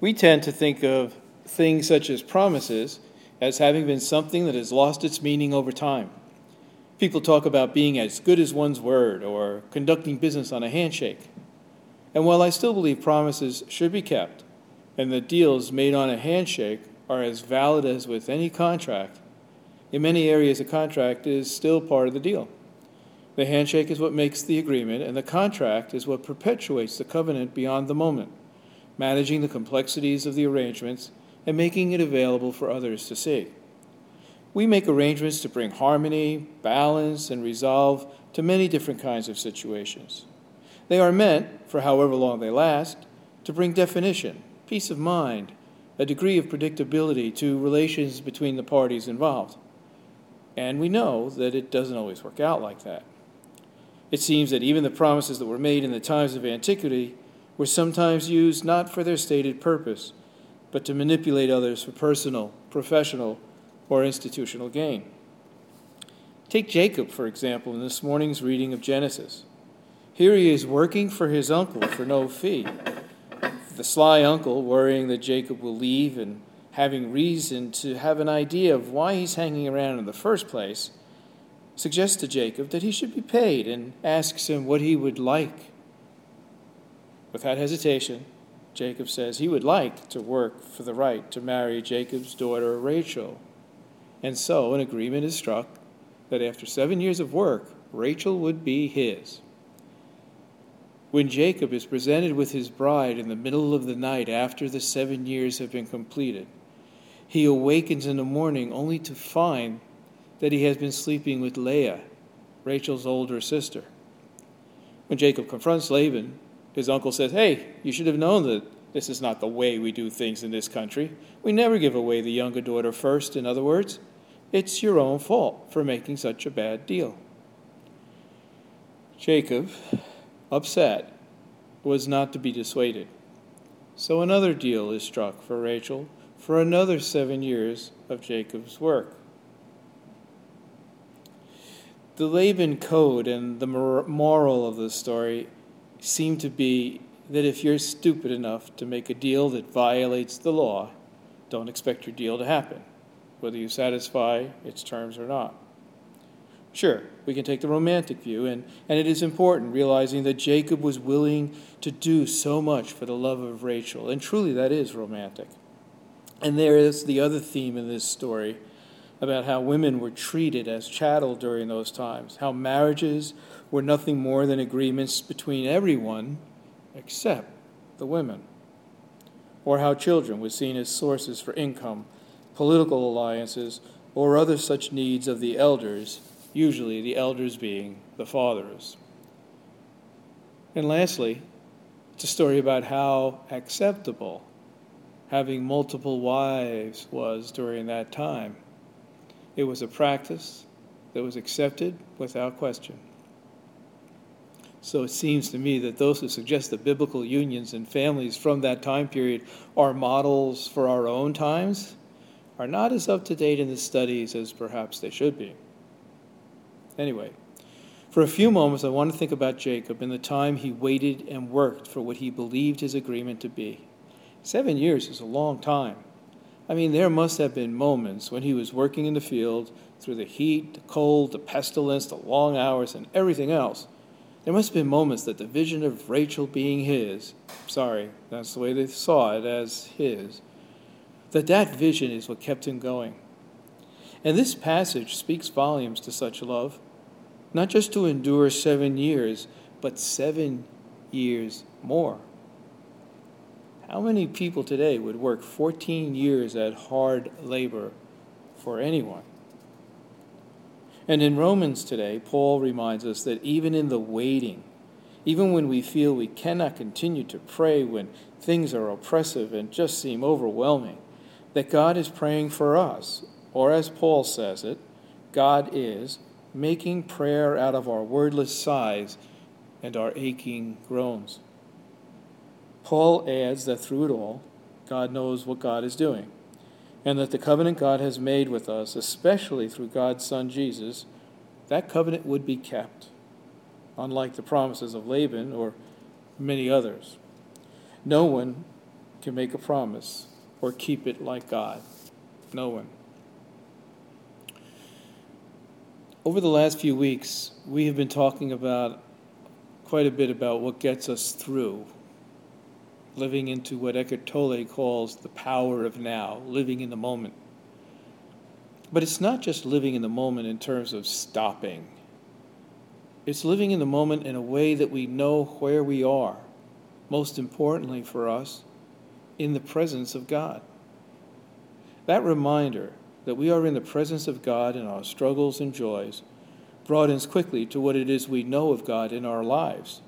We tend to think of things such as promises as having been something that has lost its meaning over time. People talk about being as good as one's word or conducting business on a handshake. And while I still believe promises should be kept and that deals made on a handshake are as valid as with any contract, in many areas a contract is still part of the deal. The handshake is what makes the agreement, and the contract is what perpetuates the covenant beyond the moment, managing the complexities of the arrangements and making it available for others to see. We make arrangements to bring harmony, balance, and resolve to many different kinds of situations. They are meant, for however long they last, to bring definition, peace of mind, a degree of predictability to relations between the parties involved. And we know that it doesn't always work out like that. It seems that even the promises that were made in the times of antiquity were sometimes used not for their stated purpose, but to manipulate others for personal, professional, or institutional gain. Take Jacob, for example, in this morning's reading of Genesis. Here he is working for his uncle for no fee. The sly uncle, worrying that Jacob will leave and having reason to have an idea of why he's hanging around in the first place, suggests to Jacob that he should be paid and asks him what he would like. Without hesitation, Jacob says he would like to work for the right to marry Jacob's daughter Rachel. And so an agreement is struck that after seven years of work, Rachel would be his. When Jacob is presented with his bride in the middle of the night after the seven years have been completed, he awakens in the morning only to find that he has been sleeping with Leah, Rachel's older sister. When Jacob confronts Laban, his uncle says, Hey, you should have known that this is not the way we do things in this country. We never give away the younger daughter first, in other words. It's your own fault for making such a bad deal. Jacob, upset, was not to be dissuaded. So another deal is struck for Rachel for another seven years of Jacob's work. The Laban code and the moral of the story seem to be that if you're stupid enough to make a deal that violates the law, don't expect your deal to happen, whether you satisfy its terms or not. Sure, we can take the romantic view, and, and it is important realizing that Jacob was willing to do so much for the love of Rachel, and truly that is romantic. And there is the other theme in this story about how women were treated as chattel during those times, how marriages were nothing more than agreements between everyone except the women, or how children were seen as sources for income, political alliances, or other such needs of the elders, usually the elders being the fathers. And lastly, it's a story about how acceptable having multiple wives was during that time. It was a practice that was accepted without question. So it seems to me that those who suggest that biblical unions and families from that time period are models for our own times are not as up to date in the studies as perhaps they should be. Anyway, for a few moments, I want to think about Jacob and the time he waited and worked for what he believed his agreement to be. Seven years is a long time. I mean, there must have been moments when he was working in the field through the heat, the cold, the pestilence, the long hours, and everything else. There must have been moments that the vision of Rachel being his, sorry, that's the way they saw it as his, that that vision is what kept him going. And this passage speaks volumes to such love, not just to endure seven years, but seven years more. How many people today would work 14 years at hard labor for anyone? And in Romans today, Paul reminds us that even in the waiting, even when we feel we cannot continue to pray, when things are oppressive and just seem overwhelming, that God is praying for us, or as Paul says it, God is making prayer out of our wordless sighs and our aching groans. Paul adds that through it all, God knows what God is doing, and that the covenant God has made with us, especially through God's Son Jesus, that covenant would be kept, unlike the promises of Laban or many others. No one can make a promise or keep it like God. No one. Over the last few weeks, we have been talking about quite a bit about what gets us through, living into what Eckhart Tolle calls the power of now, living in the moment. But it's not just living in the moment in terms of stopping. It's living in the moment in a way that we know where we are, most importantly for us, in the presence of God. That reminder that we are in the presence of God in our struggles and joys broadens quickly to what it is we know of God in our lives.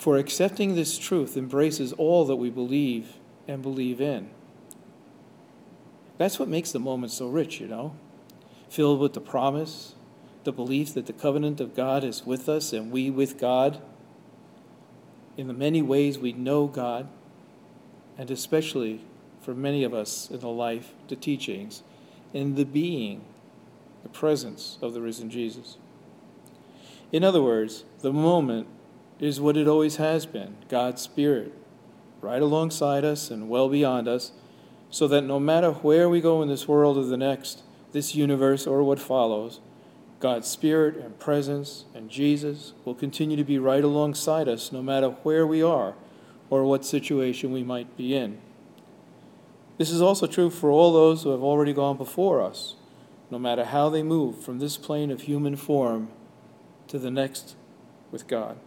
For accepting this truth embraces all that we believe and believe in. That's what makes the moment so rich, you know, filled with the promise, the belief that the covenant of God is with us and we with God. In the many ways we know God, and especially for many of us in the life, the teachings, in the being, the presence of the risen Jesus. In other words, the moment is what it always has been God's Spirit, right alongside us and well beyond us, so that no matter where we go in this world or the next, this universe or what follows, God's Spirit and presence and Jesus will continue to be right alongside us no matter where we are or what situation we might be in. This is also true for all those who have already gone before us, no matter how they move from this plane of human form to the next with God.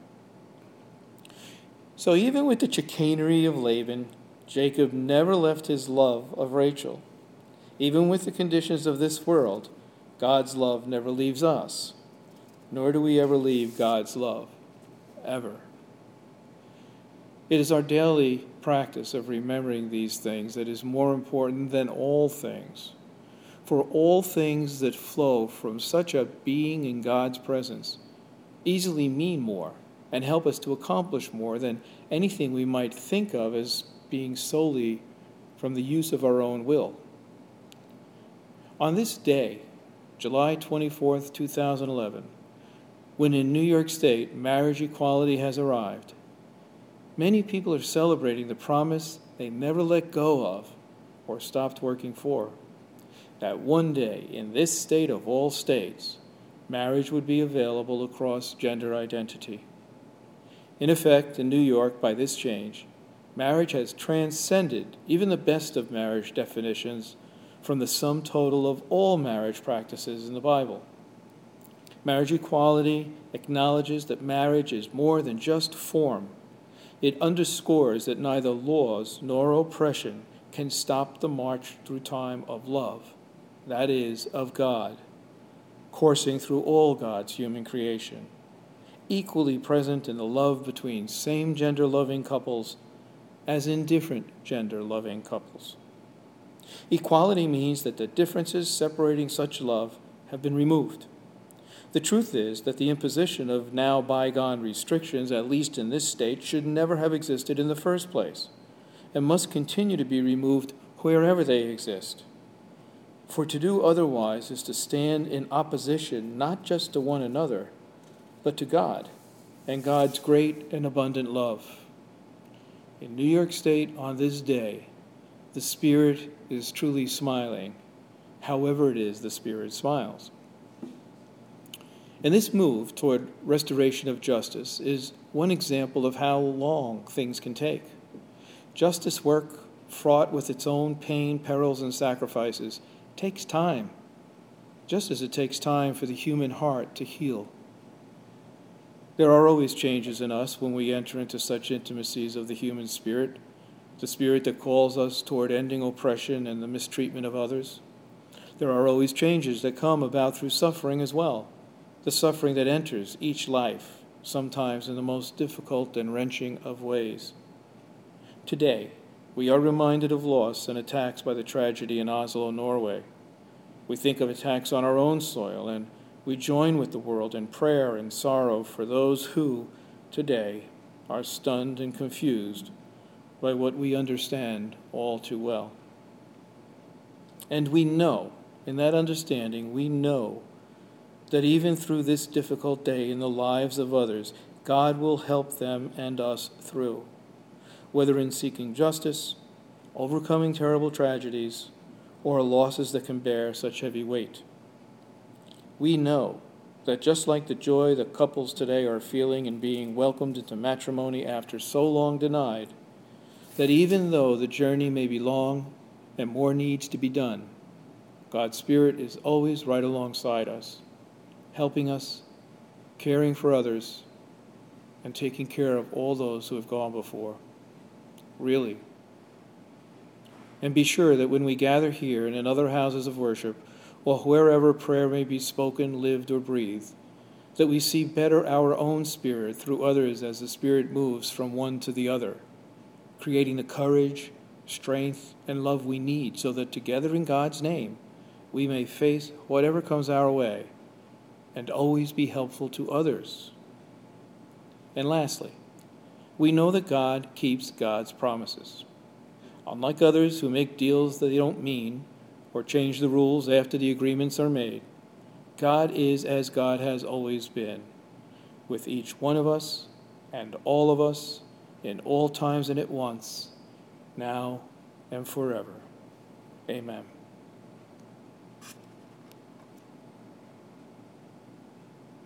So, even with the chicanery of Laban, Jacob never left his love of Rachel. Even with the conditions of this world, God's love never leaves us, nor do we ever leave God's love, ever. It is our daily practice of remembering these things that is more important than all things. For all things that flow from such a being in God's presence easily mean more and help us to accomplish more than anything we might think of as being solely from the use of our own will. On this day, July 24th, 2011, when in New York State marriage equality has arrived, Many people are celebrating the promise they never let go of or stopped working for. That one day, in this state of all states, marriage would be available across gender identity. In effect, in New York, by this change, marriage has transcended even the best of marriage definitions from the sum total of all marriage practices in the Bible. Marriage equality acknowledges that marriage is more than just form it underscores that neither laws nor oppression can stop the march through time of love, that is, of God, coursing through all God's human creation, equally present in the love between same gender loving couples as in different gender loving couples. Equality means that the differences separating such love have been removed. The truth is that the imposition of now bygone restrictions, at least in this state, should never have existed in the first place, and must continue to be removed wherever they exist. For to do otherwise is to stand in opposition not just to one another, but to God and God's great and abundant love. In New York State on this day, the Spirit is truly smiling, however it is the Spirit smiles. And this move toward restoration of justice is one example of how long things can take. Justice work, fraught with its own pain, perils, and sacrifices, takes time, just as it takes time for the human heart to heal. There are always changes in us when we enter into such intimacies of the human spirit, the spirit that calls us toward ending oppression and the mistreatment of others. There are always changes that come about through suffering as well the suffering that enters each life, sometimes in the most difficult and wrenching of ways. Today, we are reminded of loss and attacks by the tragedy in Oslo, Norway. We think of attacks on our own soil, and we join with the world in prayer and sorrow for those who, today, are stunned and confused by what we understand all too well. And we know, in that understanding, we know that even through this difficult day in the lives of others, God will help them and us through, whether in seeking justice overcoming terrible tragedies, or losses that can bear such heavy weight. We know that just like the joy that couples today are feeling in being welcomed into matrimony after so long denied, that even though the journey may be long and more needs to be done, God's Spirit is always right alongside us, helping us, caring for others, and taking care of all those who have gone before. Really. And be sure that when we gather here and in other houses of worship, or wherever prayer may be spoken, lived, or breathed, that we see better our own spirit through others as the Spirit moves from one to the other, creating the courage, strength, and love we need so that together in God's name we may face whatever comes our way and always be helpful to others. And lastly, we know that God keeps God's promises. Unlike others who make deals that they don't mean or change the rules after the agreements are made, God is as God has always been, with each one of us and all of us in all times and at once, now and forever. Amen.